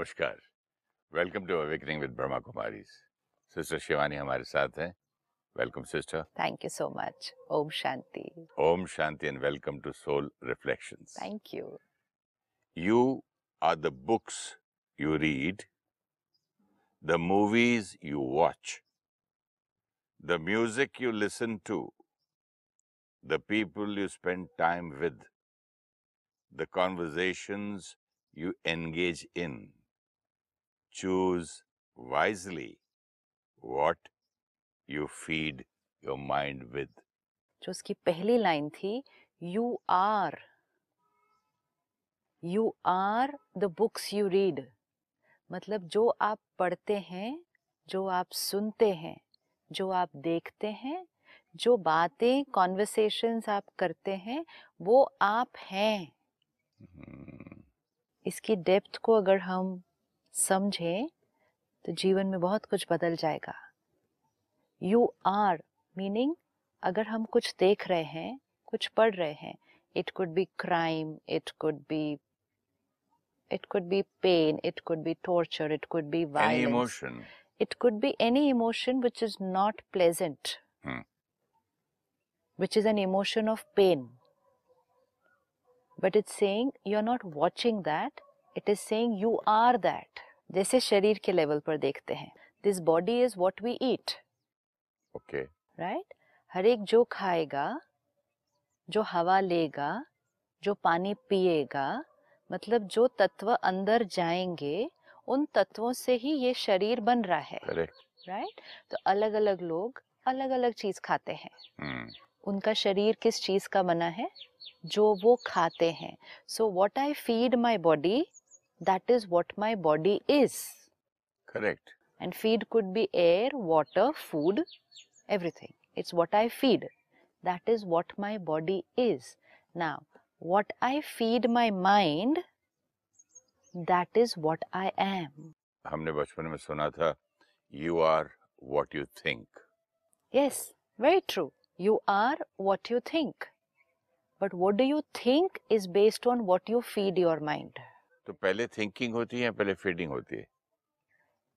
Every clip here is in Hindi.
नमस्कार welcome to Awakening with Brahma Kumari sister Shivani हमारे साथ हैं welcome sister Thank you so much. Om Shanti. Om Shanti and welcome to Soul Reflections Thank you. You are the books you read, the movies you watch, the music you listen to, the people you spend time with, the conversations you engage in. Choose wisely what you feed your mind with. जो उसकी पहली लाइन थी you are you are the books you read मतलब जो आप पढ़ते हैं जो आप सुनते हैं जो आप देखते हैं जो बातें कॉन्वर्सेशंस आप करते हैं वो आप हैं Hmm. इसकी डेप्थ को अगर हम समझे तो जीवन में बहुत कुछ बदल जाएगा। यू आर मीनिंग अगर हम कुछ देख रहे हैं कुछ पढ़ रहे हैं it could be crime it could be it could be pain it could be torture it could be why emotion it could be any emotion which is not pleasant which is an emotion of pain but it's you are not watching that it is saying you are that. जैसे शरीर के लेवल पर देखते हैं। This body is what we eat okay right हर एक जो खाएगा जो हवा लेगा जो पानी पिएगा मतलब जो तत्व अंदर जाएँगे उन तत्वों से ही ये शरीर बन रहा है. राइट तो अलग अलग लोग अलग अलग चीज़ खाते हैं। Hmm. उनका शरीर किस चीज़ का बना है? जो वो खाते हैं। So what I feed my body That is what my body is Correct. and feed could be air water food everything it's what i feed that is what my body is now what i feed my mind that is what i am हमने बचपन में सुना था you are what you think yes very true you are what you think but what do you think is based on what you feed your mind तो पहले थिंकिंग होती है पहले फीडिंग होती है।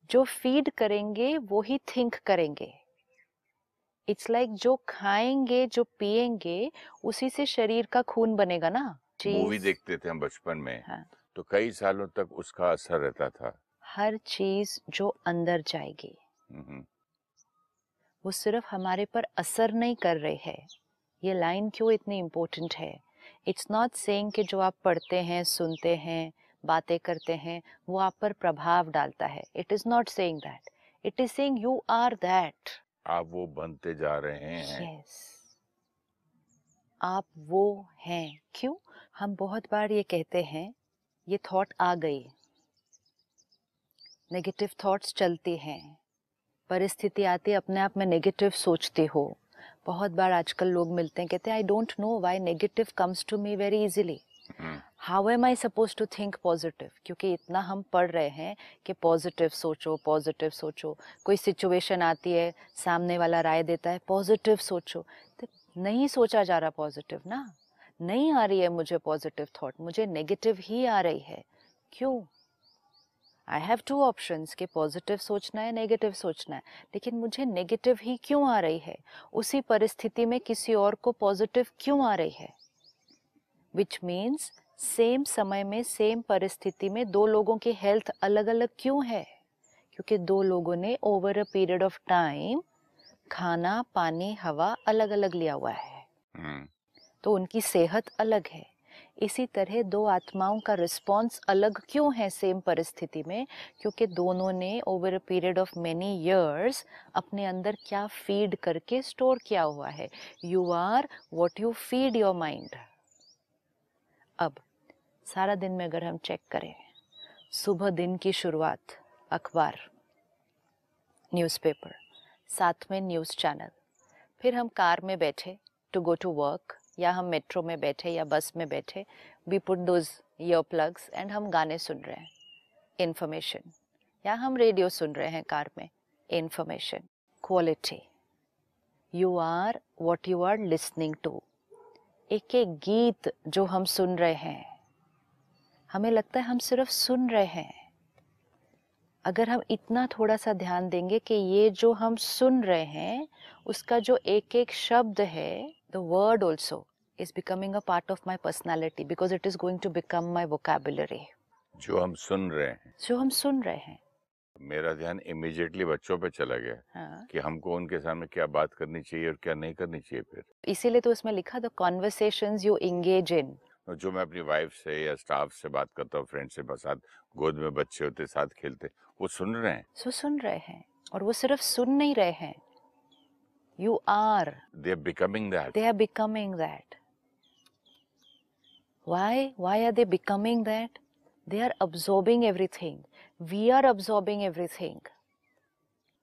जो फ़ीड करेंगे वो ही थिंक करेंगे। इट्स लाइक like जो खाएँगे जो पिएँगे उसी से शरीर का खून बनेगा ना मूवी देखते थे हम बचपन में हाँ। तो कई सालों तक उसका असर रहता था। हर चीज़ जो अंदर जाएगी हम्म, वो सिर्फ़ हमारे पर असर नहीं कर रहे है। ये लाइन क्यों इतनी इम्पोर्टेंट है? इट्स नॉट सेइंग कि जो आप पढ़ते हैं सुनते हैं बातें करते हैं वो आप पर प्रभाव डालता है। It is not saying that it is saying you are that आप वो बनते जा रहे हैं। यस आप वो हैं। क्यों? हम बहुत बार ये कहते हैं ये थॉट आ गई। नेगेटिव थॉट्स चलती हैं। परिस्थिति आती है अपने आप में नेगेटिव सोचते हो। बहुत बार आजकल लोग मिलते हैं कहते हैं I don't know why negative comes to me very easily how am I supposed to think positive क्योंकि इतना हम पढ़ रहे हैं कि पॉजिटिव सोचो पॉजिटिव सोचो। कोई सिचुएशन आती है, सामने वाला राय देता है पॉजिटिव सोचो। तो नहीं सोचा जा रहा पॉजिटिव ना? नहीं आ रही है मुझे पॉजिटिव थॉट मुझे नेगेटिव ही आ रही है। क्यों? आई हैव टू ऑप्शंस कि पॉजिटिव सोचना है नेगेटिव सोचना है। लेकिन मुझे नेगेटिव ही क्यों आ रही है? उसी परिस्थिति में किसी और को पॉजिटिव क्यों आ रही है? विच मीन्स सेम समय में सेम परिस्थिति में दो लोगों की हेल्थ अलग अलग क्यों है? क्योंकि दो लोगों ने over a period of time खाना पानी हवा अलग अलग लिया हुआ है। हम्म, तो उनकी सेहत अलग है। इसी तरह दो आत्माओं का रिस्पॉन्स अलग क्यों है सेम परिस्थिति में? क्योंकि दोनों ने over a period of many years अपने अंदर क्या फ़ीड करके स्टोर किया हुआ है। You are what you feed your mind अब, सारा दिन में अगर हम चेक करें, सुबह दिन की शुरुआत, अखबार न्यूज़पेपर साथ में न्यूज़ चैनल फिर हम कार में बैठे टू गो टू वर्क या हम मेट्रो में बैठे या बस में बैठे we put those ear plugs and हम गाने सुन रहे हैं इन्फॉर्मेशन या हम रेडियो सुन रहे हैं कार में information quality you are what you are listening to एक एक गीत जो हम सुन रहे हैं। हमें लगता है हम सिर्फ़ सुन रहे हैं। अगर हम इतना थोड़ा सा ध्यान देंगे कि ये जो हम सुन रहे हैं उसका जो एक एक शब्द है the word also is becoming a part of my personality because it is going to become my vocabulary जो हम सुन रहे हैं। जो हम सुन रहे हैं। मेरा ध्यान इमीडिएटली बच्चों पे चला गया हाँ। कि हमको उनके सामने क्या बात करनी चाहिए और क्या नहीं करनी चाहिए फिर। इसीलिए तो उसमें लिखा the conversations you engage in जो मैं अपनी वाइफ से या स्टाफ से बात करता हूँ फ्रेंड से साथ गोद में बच्चे होते साथ खेलते वो सुन रहे हैं? सो सुन रहे हैं और वो सिर्फ़ सुन नहीं रहे हैं। You are they are becoming that they are becoming that. Why? Why are they becoming that? They are absorbing everything. We are absorbing everything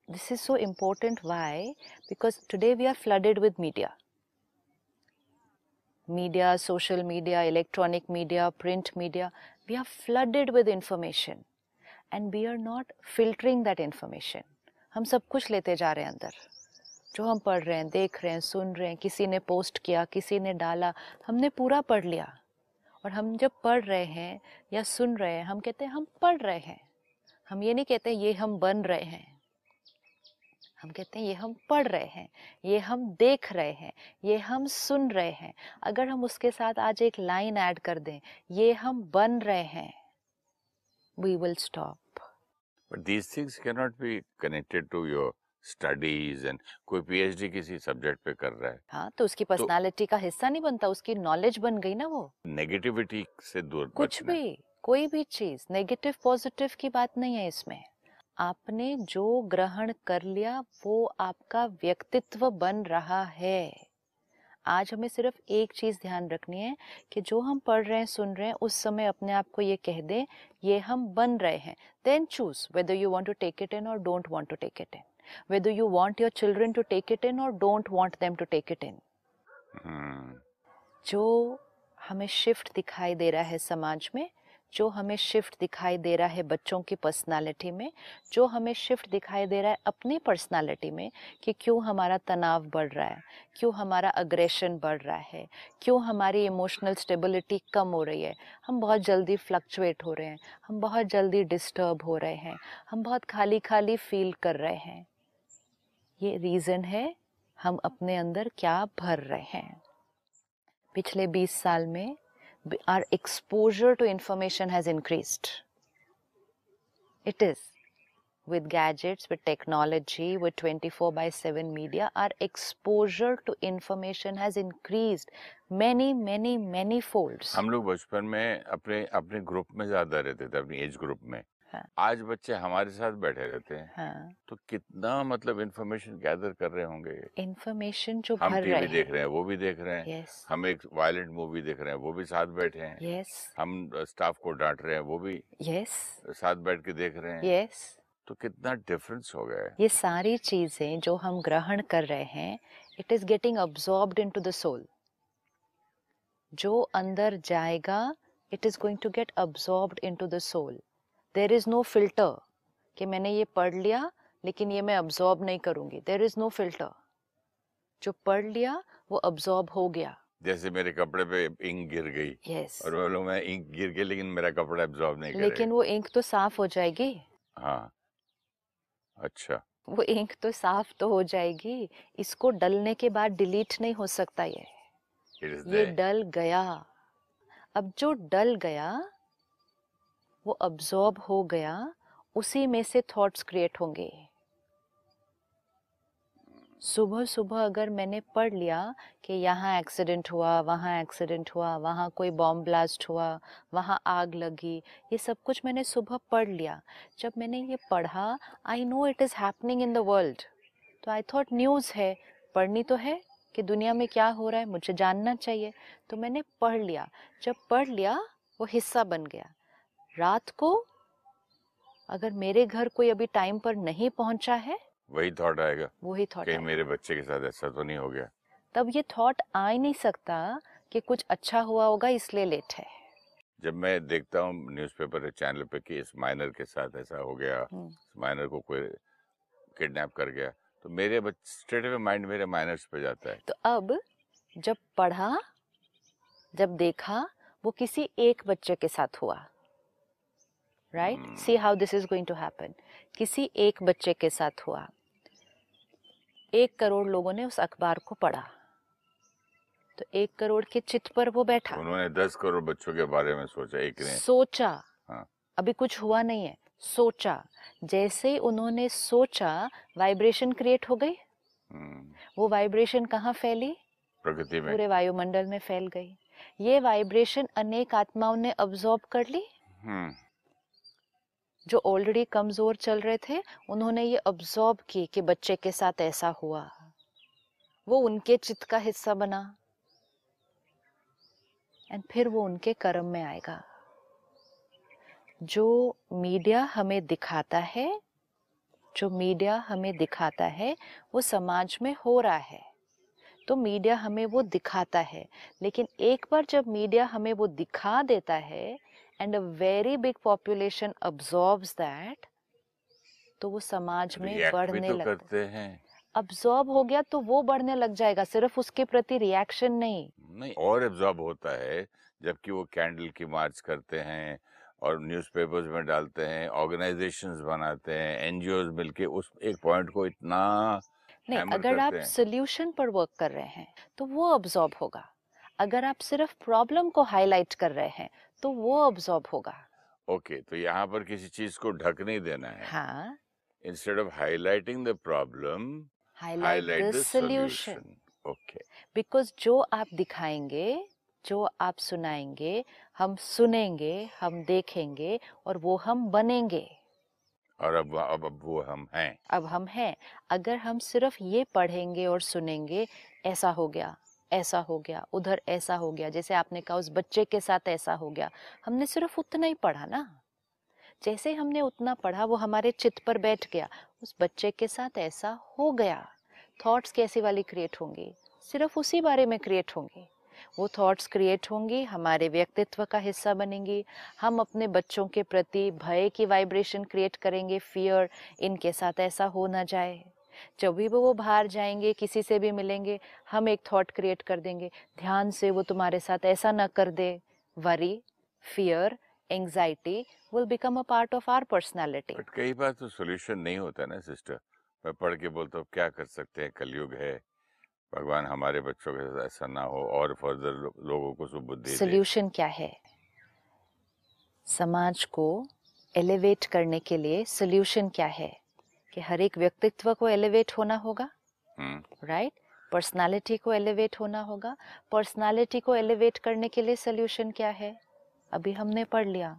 this is so important why because today we are flooded with media media social media electronic media print media we are flooded with information and we are not filtering that information हम सब कुछ लेते जा रहे हैं अंदर जो हम पढ़ रहे हैं देख रहे हैं सुन रहे हैं किसी ने पोस्ट किया किसी ने डाला हमने पूरा पढ़ लिया और हम जब पढ़ रहे हैं या सुन रहे हैं हम कहते हैं हम पढ़ रहे हैं हम ये नहीं कहते ये हम बन रहे हैं। हम कहते हैं ये हम पढ़ रहे हैं ये हम देख रहे हैं ये हम सुन रहे हैं। अगर हम उसके साथ आज एक लाइन ऐड कर दें ये हम बन रहे हैं we will stop But these things cannot be connected to your studies and कोई पीएचडी किसी सब्जेक्ट पे कर रहा है। हाँ तो उसकी पर्सनालिटी तो, का हिस्सा नहीं बनता उसकी नॉलेज बन गई ना वो। नेगेटिविटी से दूर कुछ भी। कोई भी चीज़ नेगेटिव पॉजिटिव की बात नहीं है इसमें। आपने जो ग्रहण कर लिया वो आपका व्यक्तित्व बन रहा है। आज हमें सिर्फ़ एक चीज़ ध्यान रखनी है कि जो हम पढ़ रहे हैं सुन रहे हैं उस समय अपने आप को ये कह दें ये हम बन रहे हैं। Then choose whether you want to take it in और don't want to take it in whether you want your children to take it in or don't want them to take it in hmm, जो हमें शिफ्ट दिखाई दे रहा है समाज में जो हमें शिफ्ट दिखाई दे रहा है बच्चों की पर्सनालिटी में, जो हमें शिफ्ट दिखाई दे रहा है अपनी पर्सनालिटी में कि क्यों हमारा तनाव बढ़ रहा है, क्यों हमारा अग्रेशन बढ़ रहा है, क्यों हमारी इमोशनल स्टेबिलिटी कम हो रही है। हम बहुत जल्दी फ्लक्चुएट हो रहे हैं, हम बहुत जल्दी डिस्टर्ब हो रहे हैं, हम बहुत खाली खाली फील कर रहे हैं। ये रीज़न है हम अपने अंदर क्या भर रहे हैं। पिछले 20 साल में our exposure to information has increased. It is. With gadgets, with technology, with 24 by 7 media, our exposure to information has increased many, many, many folds. हम लोग बचपन में अपने अपने ग्रुप में ज्यादा रहते थे अपनी एज ग्रुप में हाँ। आज बच्चे हमारे साथ बैठे रहते हैं। हाँ। तो कितना मतलब इन्फॉर्मेशन गैदर कर रहे होंगे। इन्फॉर्मेशन जो हम भर टीवी देख रहे हैं वो भी देख रहे हैं। हम एक वायलेंट मूवी देख रहे हैं वो भी साथ बैठे हैं। यस हम स्टाफ को डांट रहे हैं वो भी यस साथ बैठ के देख रहे हैं। यस तो कितना डिफरेंस हो गया है। ये सारी चीज़ें जो हम ग्रहण कर रहे हैं it is getting absorbed into the soul जो अंदर जाएगा it is going to get absorbed into the soul there is no filter कि मैंने ये पढ़ लिया लेकिन ये मैं अब्सॉर्ब नहीं करूँगी। देर इज़ नो फ़िल्टर जो पढ़ लिया वो अब्जॉर्ब हो गया। जैसे मेरे कपड़े पे इंक गिर गई। यस और बोलो मैं इंक गिर गई लेकिन मेरा कपड़ा एब्जॉर्ब नहीं करेगा लेकिन वो इंक तो साफ़ हो जाएगी। हाँ। अच्छा। वो इंक तो साफ़ तो हो जाएगी। इसको डलने के बाद डिलीट नहीं हो सकता ये। ये डल गया। अब जो डल गया वो अब्जॉर्ब हो गया, उसी में से थॉट्स क्रिएट होंगे। सुबह सुबह अगर मैंने पढ़ लिया कि यहाँ एक्सीडेंट हुआ, वहाँ एक्सीडेंट हुआ, वहाँ कोई बॉम्ब ब्लास्ट हुआ, वहाँ आग लगी, ये सब कुछ मैंने सुबह पढ़ लिया। जब मैंने ये पढ़ा I know it is happening in the world तो आई थॉट न्यूज़ है, पढ़नी तो है कि दुनिया में क्या हो रहा है, मुझे जानना चाहिए। तो मैंने पढ़ लिया। जब पढ़ लिया, वो हिस्सा बन गया। रात को अगर मेरे घर कोई अभी टाइम पर नहीं पहुँचा है वही थॉट आएगा वही थॉट कहीं मेरे बच्चे के साथ ऐसा तो नहीं हो गया। तब ये थॉट आ ही नहीं सकता कि कुछ अच्छा हुआ होगा इसलिए लेट है। जब मैं देखता हूँ न्यूज़पेपर चैनल पे कि इस माइनर के साथ ऐसा हो गया हम्म। इस माइनर को कोई किडनैप कर गया तो मेरे स्ट्रेट अवे माइंड मेरे माइनर्स पे जाता है। तो अब जब पढ़ा जब देखा वो किसी एक बच्चे के साथ हुआ। Right. See how this is going to happen किसी एक बच्चे के साथ हुआ। एक करोड़ लोगों ने उस अखबार को पढ़ा। तो एक करोड़ के चित पर वो बैठा। उन्होंने दस करोड़ बच्चों के बारे में सोचा एक ने। सोचा। हाँ। अभी कुछ हुआ नहीं है। सोचा। जैसे ही उन्होंने सोचा वाइब्रेशन क्रिएट हो गई। हम्म, वो वाइब्रेशन कहाँ फैली? प्रकृति में। पूरे वायुमंडल में फैल गई। ये वाइब्रेशन अनेक आत्माओं ने अब्जॉर्ब कर ली। हम्म, जो ऑलरेडी कमज़ोर चल रहे थे, उन्होंने ये अब्जॉर्ब की कि बच्चे के साथ ऐसा हुआ। वो उनके चित्त का हिस्सा बना। एंड फिर वो उनके कर्म में आएगा। जो मीडिया हमें दिखाता है, जो मीडिया हमें दिखाता है, वो समाज में हो रहा है। तो मीडिया हमें वो दिखाता है। लेकिन एक बार जब मीडिया हमें वो दिखा देता है and a very big population absorbs that तो वो समाज में बढ़ने तो लगता हैं। अब्जॉर्ब हो। गया तो वो बढ़ने लग जाएगा सिर्फ़ उसके प्रति रिएक्शन नहीं। नहीं और एब्जॉर्ब होता है जबकि वो कैंडल की मार्च करते हैं और न्यूज़पेपर्स में डालते हैं ऑर्गेनाइजेशंस बनाते हैं एनजीओज मिलके उस एक पॉइंट को इतना नहीं अगर आप सोल्यूशन पर वर्क कर रहे हैं तो वो अब्जॉर्ब होगा। अगर आप सिर्फ़ प्रॉब्लम को हाईलाइट कर रहे हैं तो वो अब्जॉर्ब होगा। ओके okay, तो यहाँ पर किसी चीज़ को ढक नहीं देना है। हाँ। Instead of highlighting the problem highlight the solution okay because जो आप दिखाएँगे जो आप सुनाएँगे हम सुनेंगे हम देखेंगे और वो हम बनेंगे। और अब अब अब वो हम हैं। अब हम हैं। अगर हम सिर्फ़ ये पढ़ेंगे और सुनेंगे ऐसा हो गया। ऐसा हो गया, उधर ऐसा हो गया, जैसे आपने कहा उस बच्चे के साथ ऐसा हो गया। हमने सिर्फ़ उतना ही पढ़ा ना। जैसे हमने उतना पढ़ा, वो हमारे चित्त पर बैठ गया, उस बच्चे के साथ ऐसा हो गया। थॉट्स कैसी वाली क्रिएट होंगी? सिर्फ़ उसी बारे में क्रिएट होंगी। वो थॉट्स क्रिएट होंगी, हमारे व्यक्तित्व का हिस्सा बनेंगी, हम अपने बच्चों के प्रति भय की वाइब्रेशन क्रिएट करेंगे फियर इनके साथ ऐसा हो ना जाए। जब भी वो बाहर जाएँगे किसी से भी मिलेंगे हम एक थॉट क्रिएट कर देंगे ध्यान से वो तुम्हारे साथ ऐसा ना कर दे। Worry fear anxiety will become a part of our personality but कई बार तो सोल्यूशन नहीं होता ना सिस्टर मैं पढ़ के बोलता हूँ क्या कर सकते हैं? कलयुग है। भगवान हमारे बच्चों के साथ ऐसा ना हो और फर्दर लो, लोगों को सुबुद्धि सोल्यूशन क्या है? समाज को एलिवेट करने के लिए सोल्यूशन क्या है? कि हर एक व्यक्तित्व को एलिवेट होना होगा हम्म, राइट पर्सनालिटी को एलिवेट होना होगा पर्सनालिटी को एलिवेट करने के लिए सोल्यूशन क्या है अभी हमने पढ़ लिया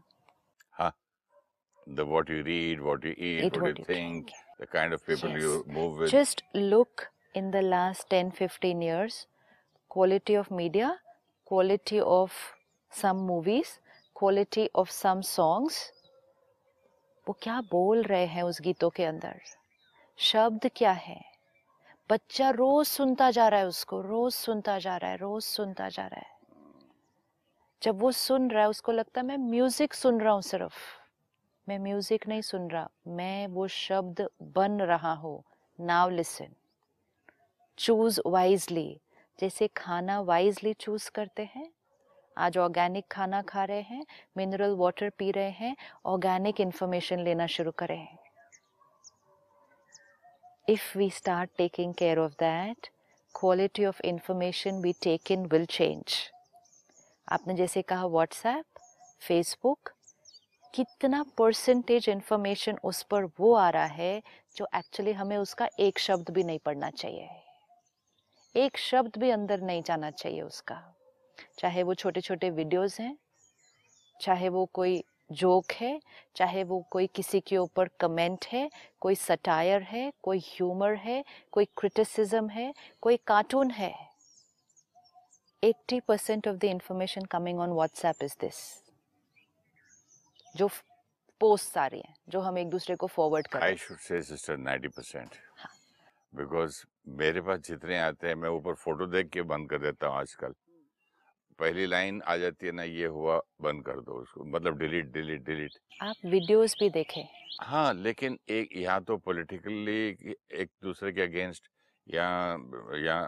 the what you read what you eat Eat what, what you think the kind of people yes. you move with just look in the last 10 15 years quality of media quality of some movies quality of some songs वो क्या बोल रहे हैं उस गीतों के अंदर? शब्द क्या है? बच्चा रोज सुनता जा रहा है उसको, रोज सुनता जा रहा है, रोज सुनता जा रहा है। जब वो सुन रहा है, उसको लगता है, मैं म्यूज़िक सुन रहा हूँ सिर्फ़। मैं म्यूज़िक नहीं सुन रहा। मैं वो शब्द बन रहा हूँ। नाउ लिसन चूज़ वाइजली जैसे खाना वाइजली चूज़ करते हैं आज ऑर्गेनिक खाना खा रहे हैं मिनरल वाटर पी रहे हैं ऑर्गेनिक इन्फॉर्मेशन लेना शुरू करें if we start taking care of that, quality of information we take in will change. आपने जैसे कहा व्हाट्सएप फेसबुक कितना परसेंटेज इन्फॉर्मेशन उस पर वो आ रहा है जो एक्चुअली हमें उसका एक शब्द भी नहीं पढ़ना चाहिए। एक शब्द भी अंदर नहीं जाना चाहिए उसका। चाहे वो छोटे छोटे वीडियोस हैं चाहे वो कोई जोक है चाहे वो कोई किसी के ऊपर कमेंट है कोई सटायर है कोई ह्यूमर है कोई क्रिटिसिज्म है कोई कार्टून है। 80% of the information coming on WhatsApp is this. जो पोस्ट आ रही हैं जो हम एक दूसरे को फॉरवर्ड कर I should say sister 90 percent हाँ। बिकॉज़ मेरे पास जितने आते हैं मैं ऊपर फ़ोटो देख के बंद कर देता हूँ आजकल। पहली लाइन आ जाती है ना ये हुआ बंद कर दो उसको। मतलब डिलीट डिलीट डिलीट। आप वीडियोस भी देखें। हाँ लेकिन एक यहाँ तो पॉलिटिकली एक दूसरे के अगेंस्ट या या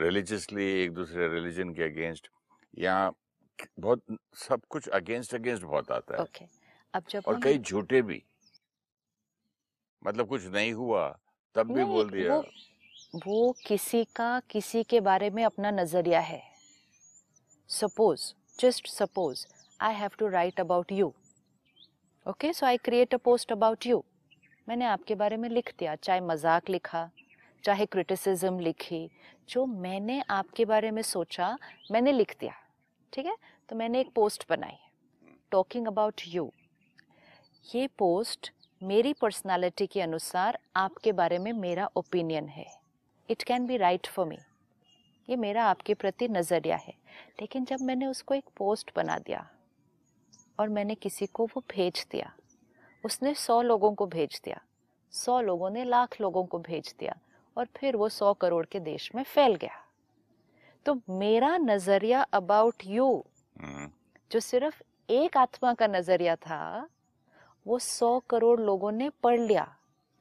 रिलीजियसली एक दूसरे रिलीजन के अगेंस्ट या बहुत सब कुछ अगेंस्ट अगेंस्ट बहुत आता है। ओके अब जब और कई झूठे भी। मतलब कुछ नहीं हुआ तब भी बोल दिया। वो वो किसी का किसी के बारे में अपना नज़रिया है। Suppose just suppose I have to write about you okay so I create a post about you मैंने आपके बारे में लिख दिया, चाहे मज़ाक लिखा, चाहे क्रिटिसिज्म लिखी, जो मैंने आपके बारे में सोचा, मैंने लिख दिया। ठीक है? तो मैंने एक पोस्ट बनाई टॉकिंग अबाउट यू ये पोस्ट मेरी पर्सनालिटी के अनुसार आपके बारे में मेरा ओपिनियन है। It can be right for me ये मेरा आपके प्रति नज़रिया है। लेकिन जब मैंने उसको एक पोस्ट बना दिया और मैंने किसी को वो भेज दिया उसने सौ लोगों को भेज दिया सौ लोगों ने लाख लोगों को भेज दिया और फिर वो सौ करोड़ के देश में फैल गया। तो मेरा नज़रिया अबाउट यू जो सिर्फ़ एक आत्मा का नज़रिया था वो सौ करोड़ लोगों ने पढ़ लिया।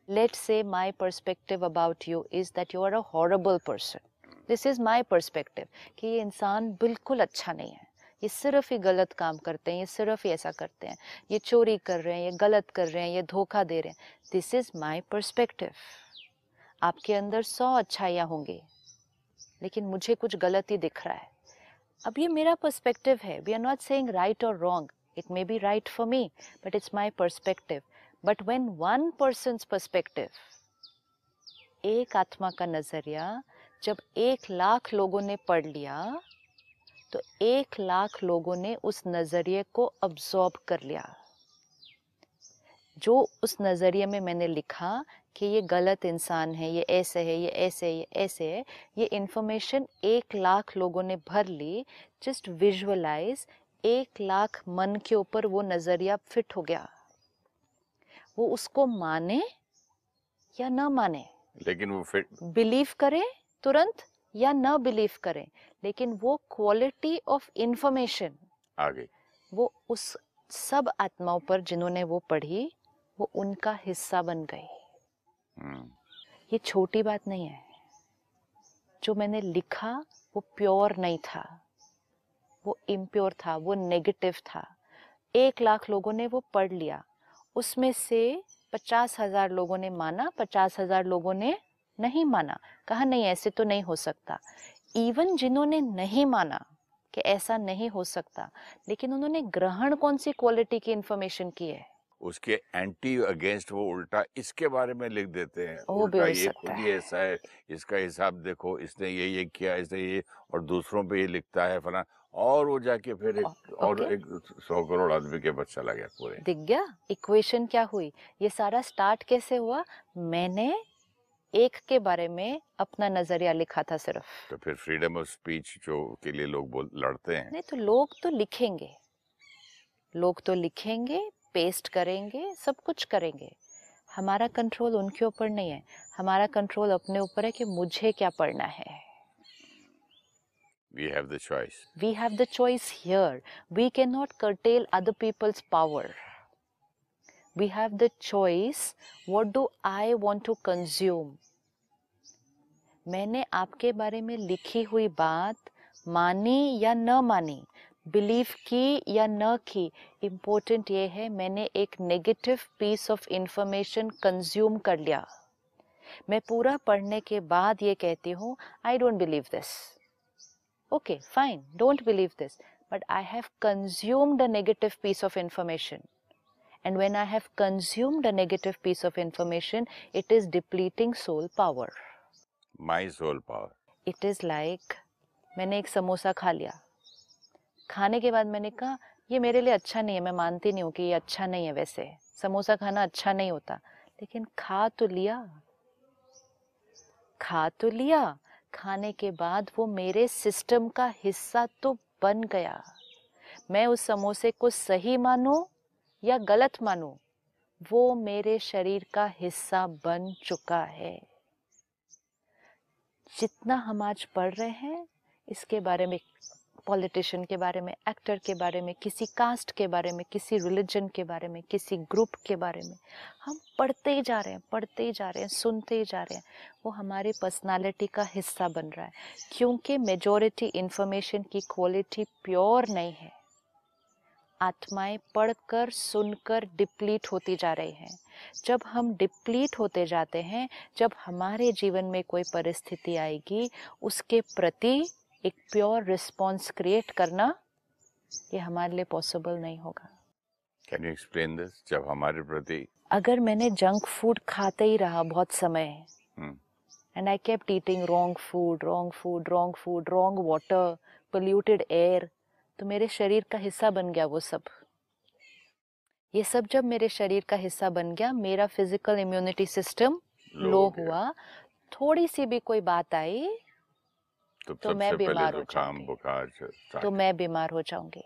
Let say my perspective about you is that you are a horrible person this is my perspective कि ये इंसान बिल्कुल अच्छा नहीं है। ये सिर्फ़ ही गलत काम करते हैं, ये सिर्फ़ ही ऐसा करते हैं। ये चोरी कर रहे हैं, ये गलत कर रहे हैं, ये धोखा दे रहे हैं। दिस इज़ माई परस्पेक्टिव आपके अंदर सौ अच्छाइयाँ होंगी, लेकिन मुझे कुछ गलत ही दिख रहा है। अब ये मेरा पर्सपेक्टिव है। We are not saying right और wrong it may be right for me but it's my perspective but when one person perspective एक आत्मा का नज़रिया जब एक लाख लोगों ने पढ़ लिया तो एक लाख लोगों ने उस नज़रिए को अब्जॉर्ब कर लिया। जो उस नज़रिए में मैंने लिखा कि ये गलत इंसान है ये ऐसे है ये ऐसे है ये ऐसे है ये इन्फॉर्मेशन एक लाख लोगों ने भर ली जस्ट विजुअलाइज एक लाख मन के ऊपर वो नज़रिया फिट हो गया। वो उसको माने या ना माने? लेकिन वो फिट बिलीव करें तुरंत या न बिलीव करें लेकिन वो क्वालिटी ऑफ़ इंफॉर्मेशन आगे वो उस सब आत्माओं पर जिन्होंने वो पढ़ी वो उनका हिस्सा बन गई। हम्म, ये छोटी बात नहीं है। जो मैंने लिखा वो प्योर नहीं था। वो इम्प्योर था वो नेगेटिव था। एक लाख लोगों ने वो पढ़ लिया। उसमें से पचास हज़ार लोगों ने माना पचास हज़ार लोगों ने नहीं माना। कहा नहीं ऐसे तो नहीं हो सकता। इवन जिन्होंने नहीं माना कि ऐसा नहीं हो सकता लेकिन उन्होंने ग्रहण कौन सी क्वालिटी की इंफॉर्मेशन की है? उसके एंटी अगेंस्ट वो उल्टा इसके बारे में लिख देते हैं। वो उल्टा ये खुद ही ऐसा है इसका हिसाब देखो इसने ये ये किया इसने ये और दूसरों पे ये लिखता है फला। और वो जाके फिर एक ओ- और। एक सौ करोड़ आदमी के बच्चा लग गया पूरे। दिख गया इक्वेशन क्या हुई? ये सारा स्टार्ट कैसे हुआ? मैंने एक के बारे में अपना नज़रिया लिखा था सिर्फ़। तो फिर फ्रीडम ऑफ़ स्पीच जो के लिए लोग बोल लड़ते हैं। नहीं तो लोग तो लिखेंगे। लोग तो लिखेंगे पेस्ट करेंगे सब कुछ करेंगे। हमारा कंट्रोल उनके ऊपर नहीं है। हमारा कंट्रोल अपने ऊपर है कि मुझे क्या पढ़ना है। We have the choice we have the choice here we cannot curtail other people's power we have the choice, what do i want to consume? मैंने आपके बारे में लिखी हुई बात मानी या न मानी बिलीव की या न की इम्पोर्टेंट ये है, मैंने एक negative piece of information consume कर लिया। मैं पूरा पढ़ने के बाद ये कहती हूँ I don't believe this okay fine don't believe this but I have consumed a negative piece of information and when i have consumed a negative piece of information it is depleting soul power. My soul power it is like मैंने एक समोसा खा लिया। खाने के बाद मैंने कहा ये मेरे लिए अच्छा नहीं है मैं मानती नहीं हूँ कि ये अच्छा नहीं है वैसे। समोसा खाना अच्छा नहीं होता। लेकिन खा तो लिया। खा तो लिया। खाने के बाद वो मेरे सिस्टम का हिस्सा तो बन गया। मैं उस समोसे को सही मानूं या गलत मानूं, वो मेरे शरीर का हिस्सा बन चुका है। जितना हम आज पढ़ रहे हैं, इसके बारे में, पॉलिटिशियन के बारे में, एक्टर के बारे में, किसी कास्ट के बारे में, किसी रिलीजन के बारे में, किसी ग्रुप के बारे में, हम पढ़ते ही जा रहे हैं, पढ़ते ही जा रहे हैं, सुनते ही जा रहे हैं, वो हमारी पर्सनालिटी का हिस्सा बन रहा है। क्योंकि मेजॉरिटी इन्फॉर्मेशन की क्वालिटी प्योर नहीं है। आत्माएँ पढ़कर सुनकर डिप्लीट होती जा रही हैं। जब हम डिप्लीट होते जाते हैं जब हमारे जीवन में कोई परिस्थिति आएगी उसके प्रति एक प्योर रिस्पॉन्स क्रिएट करना ये हमारे लिए पॉसिबल नहीं होगा। कैन यू एक्सप्लेन दिस जब हमारे प्रति अगर मैंने जंक फ़ूड खाते ही रहा बहुत समय। And I kept eating wrong food wrong food wrong food wrong water polluted air तो मेरे शरीर का हिस्सा बन गया वो सब। ये सब जब मेरे शरीर का हिस्सा बन गया मेरा फ़िज़िकल इम्यूनिटी सिस्टम लो हुआ। थोड़ी सी भी कोई बात आई तो, तो मैं बीमार हो जाऊँगी। तो मैं बीमार हो जाऊँगी।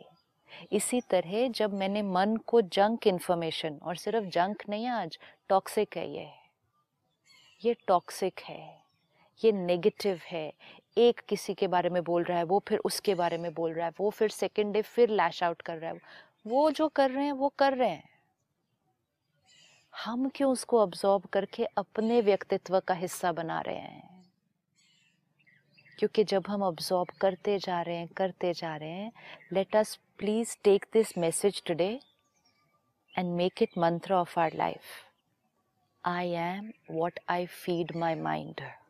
इसी तरह जब मैंने मन को जंक इन्फॉर्मेशन और सिर्फ़ जंक नहीं आज टॉक्सिक है ये। ये टॉक्सिक है। ये नेगेटिव है। एक किसी के बारे में बोल रहा है, वो फिर उसके बारे में बोल रहा है, वो फिर सेकेंड डे फिर लैश आउट कर रहा है। वो जो कर रहे हैं, वो कर रहे हैं। हम क्यों उसको अब्जॉर्ब करके अपने व्यक्तित्व का हिस्सा बना रहे हैं? क्योंकि जब हम ऑब्जॉर्ब करते जा रहे हैं, करते जा रहे हैं let us please take this message today and make it mantra of our life I am what I feed my mind.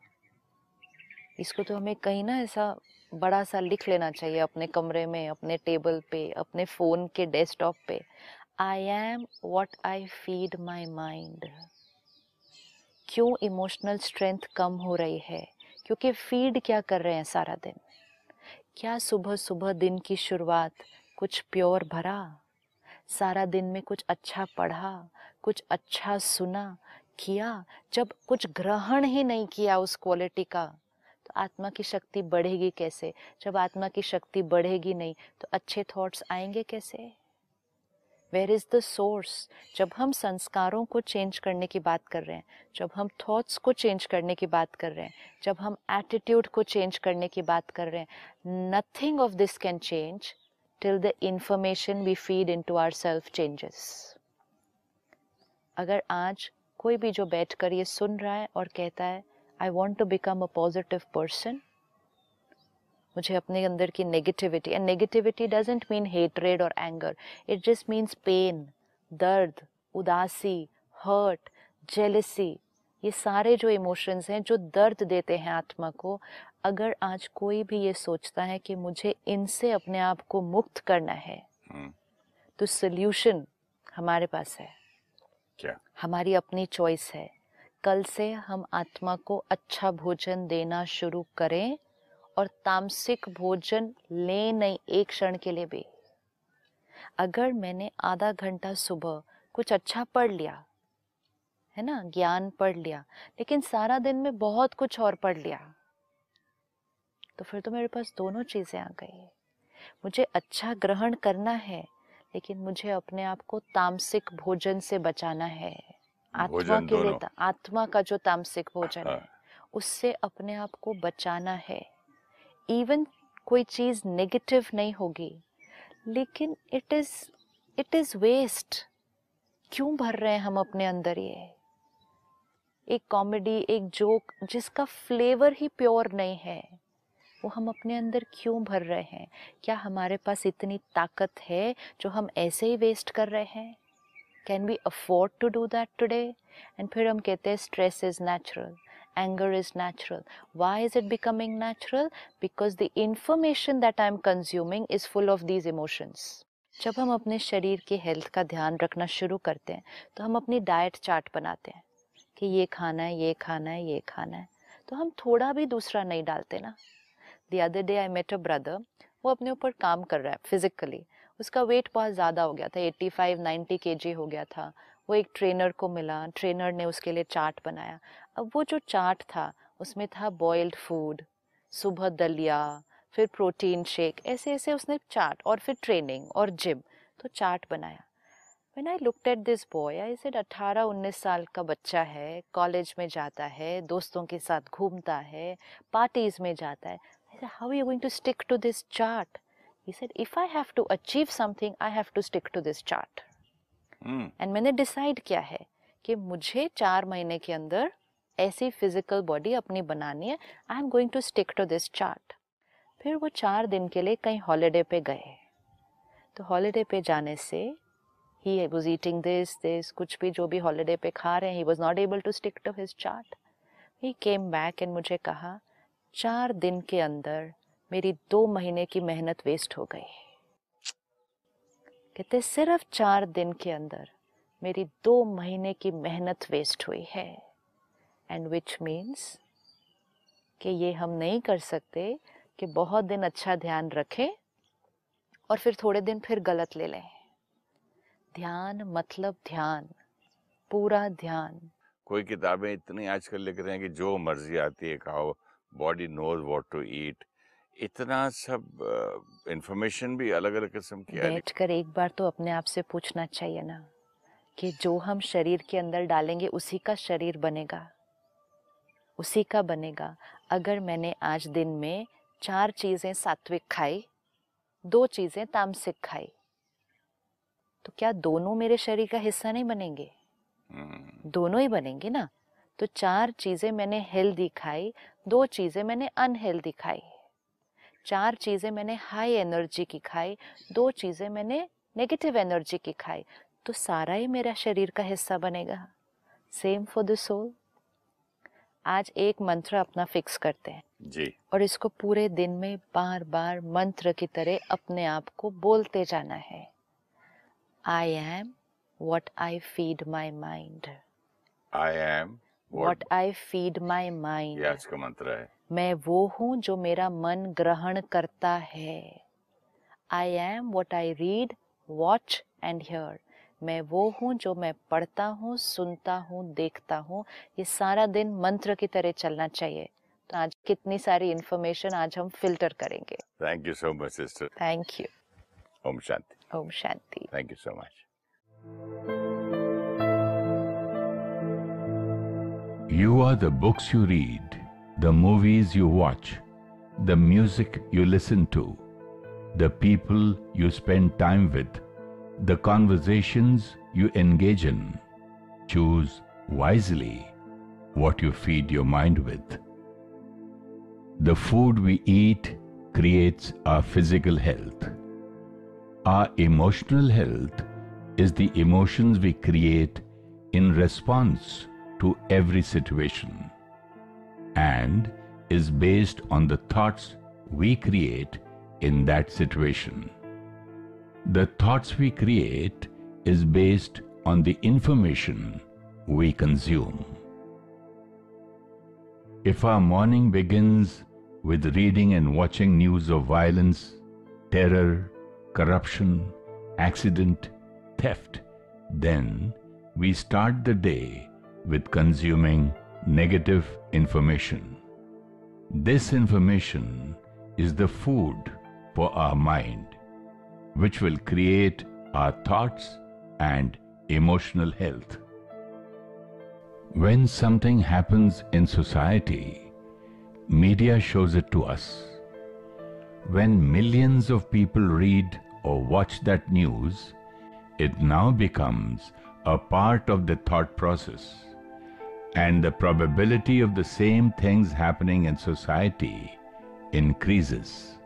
इसको तो हमें कहीं ना ऐसा बड़ा सा लिख लेना चाहिए अपने कमरे में, अपने टेबल पे, अपने फ़ोन के डेस्कटॉप पे। I am what I feed my mind क्यों इमोशनल स्ट्रेंथ कम हो रही है? क्योंकि फ़ीड क्या कर रहे हैं सारा दिन? क्या सुबह सुबह दिन की शुरुआत कुछ प्योर भरा? सारा दिन में कुछ अच्छा पढ़ा, कुछ अच्छा सुना, किया, जब कुछ ग्रहण ही नहीं किया उस क्वालिटी का। आत्मा की शक्ति बढ़ेगी कैसे? जब आत्मा की शक्ति बढ़ेगी नहीं तो अच्छे थॉट्स आएँगे कैसे? वेर इज़ द सोर्स जब हम संस्कारों को चेंज करने की बात कर रहे हैं, जब हम थॉट्स को चेंज करने की बात कर रहे हैं, जब हम एटीट्यूड को चेंज करने की बात कर रहे हैं nothing of this can change till the information the feed into our self changes अगर आज कोई भी जो बैठकर ये सुन रहा है और कहता है I want to become a positive person मुझे अपने अंदर की negativity and negativity doesn't mean hatred और anger it just means pain दर्द उदासी हर्ट जेलसी ये सारे जो इमोशंस हैं जो दर्द देते हैं आत्मा को अगर आज कोई भी ये सोचता है कि मुझे इनसे अपने आप को मुक्त करना है हम्म, तो सोल्यूशन हमारे पास है। क्या? हमारी अपनी चॉइस है। कल से हम आत्मा को अच्छा भोजन देना शुरू करें और तामसिक भोजन ले नहीं, एक क्षण के लिए भी। अगर मैंने आधा घंटा सुबह कुछ अच्छा पढ़ लिया, है ना, ज्ञान पढ़ लिया, लेकिन सारा दिन में बहुत कुछ और पढ़ लिया तो फिर तो मेरे पास दोनों चीज़ें आ गई। मुझे अच्छा ग्रहण करना है, लेकिन मुझे अपने आप को तामसिक भोजन से बचाना है। आत्मा के लिए आत्मा का जो तामसिक भोजन है। हाँ। उससे अपने आप को बचाना है। इवन कोई चीज़ नेगेटिव नहीं होगी लेकिन it is it is waste क्यों भर रहे हैं हम अपने अंदर ये? एक कॉमेडी एक जोक जिसका फ्लेवर ही प्योर नहीं है वो हम अपने अंदर क्यों भर रहे हैं? क्या हमारे पास इतनी ताकत है जो हम ऐसे ही वेस्ट कर रहे हैं? Can we afford to do that today and फिर हम कहते हैं stress is natural anger is natural. Why is it becoming natural? Because the information that i'm consuming is full of these emotions. जब हम अपने शरीर की हेल्थ का ध्यान रखना शुरू करते हैं तो हम अपनी डाइट चार्ट बनाते हैं कि ये खाना है, ये खाना है, ये खाना है। तो हम थोड़ा भी दूसरा नहीं डालते ना। The other day I met a brother वो अपने ऊपर काम कर रहा है फिजिकली उसका वेट बहुत ज़्यादा हो गया था 85 90 केजी हो गया था। वो एक ट्रेनर को मिला ट्रेनर ने उसके लिए चाट बनाया। अब वो जो चाट था उसमें था बॉयल्ड फ़ूड सुबह दलिया फिर प्रोटीन शेक ऐसे ऐसे उसने चाट और फिर ट्रेनिंग और जिम तो चाट बनाया। When I looked at this boy, I said 18-19 साल का बच्चा है कॉलेज में जाता है दोस्तों के साथ घूमता है पार्टीज़ में जाता है। How you going to stick to this chart? He said, if I have to achieve something, I have to stick to this chart. And मैंने डिसाइड किया है कि मुझे चार महीने के अंदर ऐसी फ़िज़िकल बॉडी अपनी बनानी है I am going to stick to this chart फिर वो चार दिन के लिए कहीं हॉलीडे पे गए। तो हॉलीडे पे जाने से he was eating this this कुछ भी जो भी हॉलीडे पे खा रहे हैं he was not able to stick to his chart he came back and मुझे कहा चार दिन के अंदर मेरी दो महीने की मेहनत वेस्ट हो गई। कहते, सिर्फ़ चार दिन के अंदर मेरी दो महीने की मेहनत वेस्ट हुई है। एंड विच मीन्स कि ये हम नहीं कर सकते कि बहुत दिन अच्छा ध्यान रखें और फिर थोड़े दिन फिर गलत ले लें। ध्यान मतलब ध्यान, पूरा ध्यान। कोई किताबें इतनी आजकल लिख रहे हैं कि जो मर्ज़ी आती है खाओ body knows what to eat इतना सब इंफॉर्मेशन भी अलग अलग किस्म की बैठ कर एक बार तो अपने आप से पूछना चाहिए ना कि जो हम शरीर के अंदर डालेंगे उसी का शरीर बनेगा। उसी का बनेगा। अगर मैंने आज दिन में चार चीज़ें सात्विक खाई दो चीज़ें तामसिक खाई तो क्या दोनों मेरे शरीर का हिस्सा नहीं बनेंगे? हम्म, दोनों ही बनेंगे ना? तो चार चीज़ें मैंने हेल्दी खाई दो चीज़ें मैंने अनहेल्दी खाई। चार चीज़ें मैंने हाई एनर्जी की खाई दो चीज़ें मैंने नेगेटिव एनर्जी की खाई तो सारा ही मेरा शरीर का हिस्सा बनेगा। सेम फॉर द सोल आज एक मंत्र अपना फिक्स करते हैं। जी। और इसको पूरे दिन में बार बार मंत्र की तरह अपने आप को बोलते जाना है। I am what I feed my mind I am what I feed my mind आज का मंत्र है। मैं वो हूँ जो मेरा मन ग्रहण करता है। I am what I read watch and hear मैं वो हूँ जो मैं पढ़ता हूँ सुनता हूँ देखता हूँ। ये सारा दिन मंत्र की तरह चलना चाहिए। तो आज कितनी सारी इंफॉर्मेशन आज हम फ़िल्टर करेंगे। Thank you so much sister thank you Om Shanti Om Shanti thank you so much You are the books you read, the movies you watch, the music you listen to, the people you spend time with, the conversations you engage in. Choose wisely what you feed your mind with. The food we eat creates our physical health. Our emotional health is the emotions we create in response to every situation and is based on the thoughts we create in that situation. The thoughts we create is based on the information we consume. If our morning begins with reading and watching news of violence, terror, corruption, accident, theft, then we start the day with consuming negative information. This information is the food for our mind, which will create our thoughts and emotional health. When something happens in society, media shows it to us. When millions of people read or watch that news, it now becomes a part of the thought process. And the probability of the same things happening in society increases.